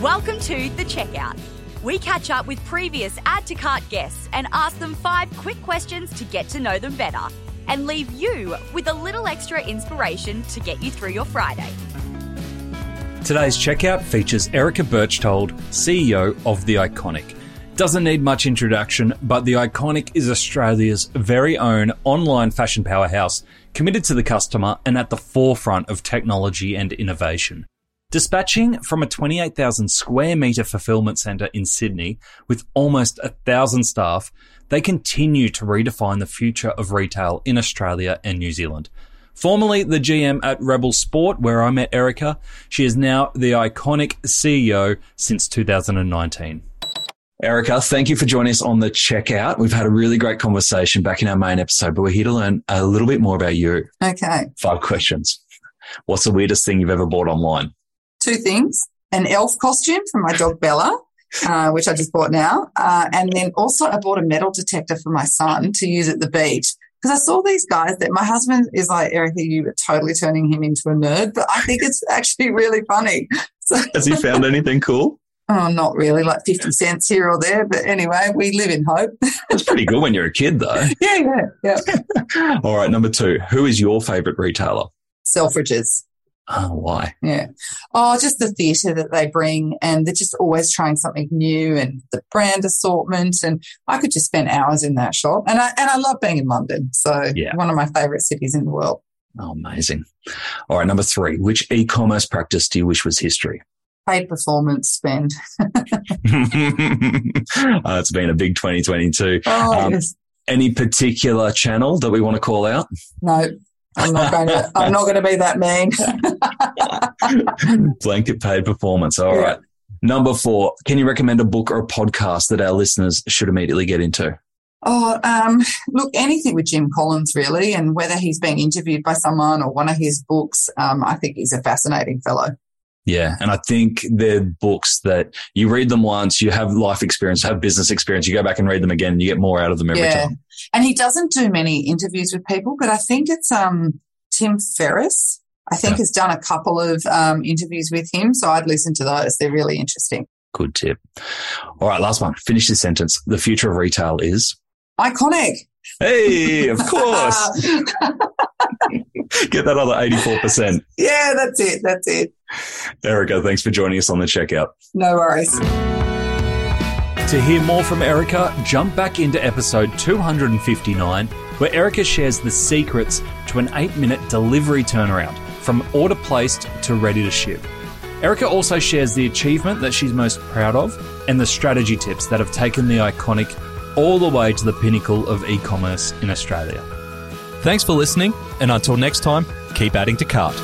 Welcome to The Checkout. We catch up with previous Add to Cart guests and ask them five quick questions to get to know them better and leave you with a little extra inspiration to get you through your Friday. Today's checkout features Erica Berchtold, CEO of The Iconic. Doesn't need much introduction, but The Iconic is Australia's very own online fashion powerhouse, committed to the customer and at the forefront of technology and innovation. Dispatching from a 28,000 square metre fulfillment centre in Sydney with almost a thousand staff, they continue to redefine the future of retail in Australia and New Zealand. Formerly the GM at Rebel Sport, where I met Erica, she is now the iconic CEO since 2019. Erica, thank you for joining us on the checkout. We've had a really great conversation back in our main episode, but we're here to learn a little bit more about you. Okay. Five questions. What's the weirdest thing you've ever bought online? Two things an elf costume for my dog Bella, uh, which I just bought now. Uh, and then also, I bought a metal detector for my son to use at the beach. Because I saw these guys that my husband is like, Erica, you are totally turning him into a nerd, but I think it's actually really funny. So, Has he found anything cool? Oh, not really, like 50 cents here or there. But anyway, we live in hope. That's pretty good when you're a kid, though. yeah, yeah, yeah. All right, number two. Who is your favorite retailer? Selfridges. Oh, why? Yeah. Oh, just the theatre that they bring, and they're just always trying something new, and the brand assortment, and I could just spend hours in that shop. And I and I love being in London, so Yeah. one of my favourite cities in the world. Oh, amazing. All right, number three. Which e-commerce practice do you wish was history? Paid performance spend. Uh, it's been a big 2022. Oh Um, yes. Any particular channel that we want to call out? No, I'm not going to. I'm not going to be that mean. Blanket paid performance. All Yeah. right. Number four. Can you recommend a book or a podcast that our listeners should immediately get into? Oh, um, look, anything with Jim Collins, really, and whether he's being interviewed by someone or one of his books, um, I think he's a fascinating fellow. Yeah. And I think they're books that you read them once, you have life experience, have business experience, you go back and read them again and you get more out of them every yeah. time. And he doesn't do many interviews with people, but I think it's um, Tim Ferriss. I think Yeah. has done a couple of um, interviews with him, so I'd listen to those. They're really interesting. Good tip. All right. Last one. Finish this sentence. The future of retail is. Iconic. Hey, of course. Get that other 84%. yeah, that's it. That's it. Erica, thanks for joining us on the checkout. No worries. To hear more from Erica, jump back into episode 259, where Erica shares the secrets to an eight minute delivery turnaround from order placed to ready to ship. Erica also shares the achievement that she's most proud of and the strategy tips that have taken the iconic all the way to the pinnacle of e commerce in Australia. Thanks for listening, and until next time, keep adding to cart.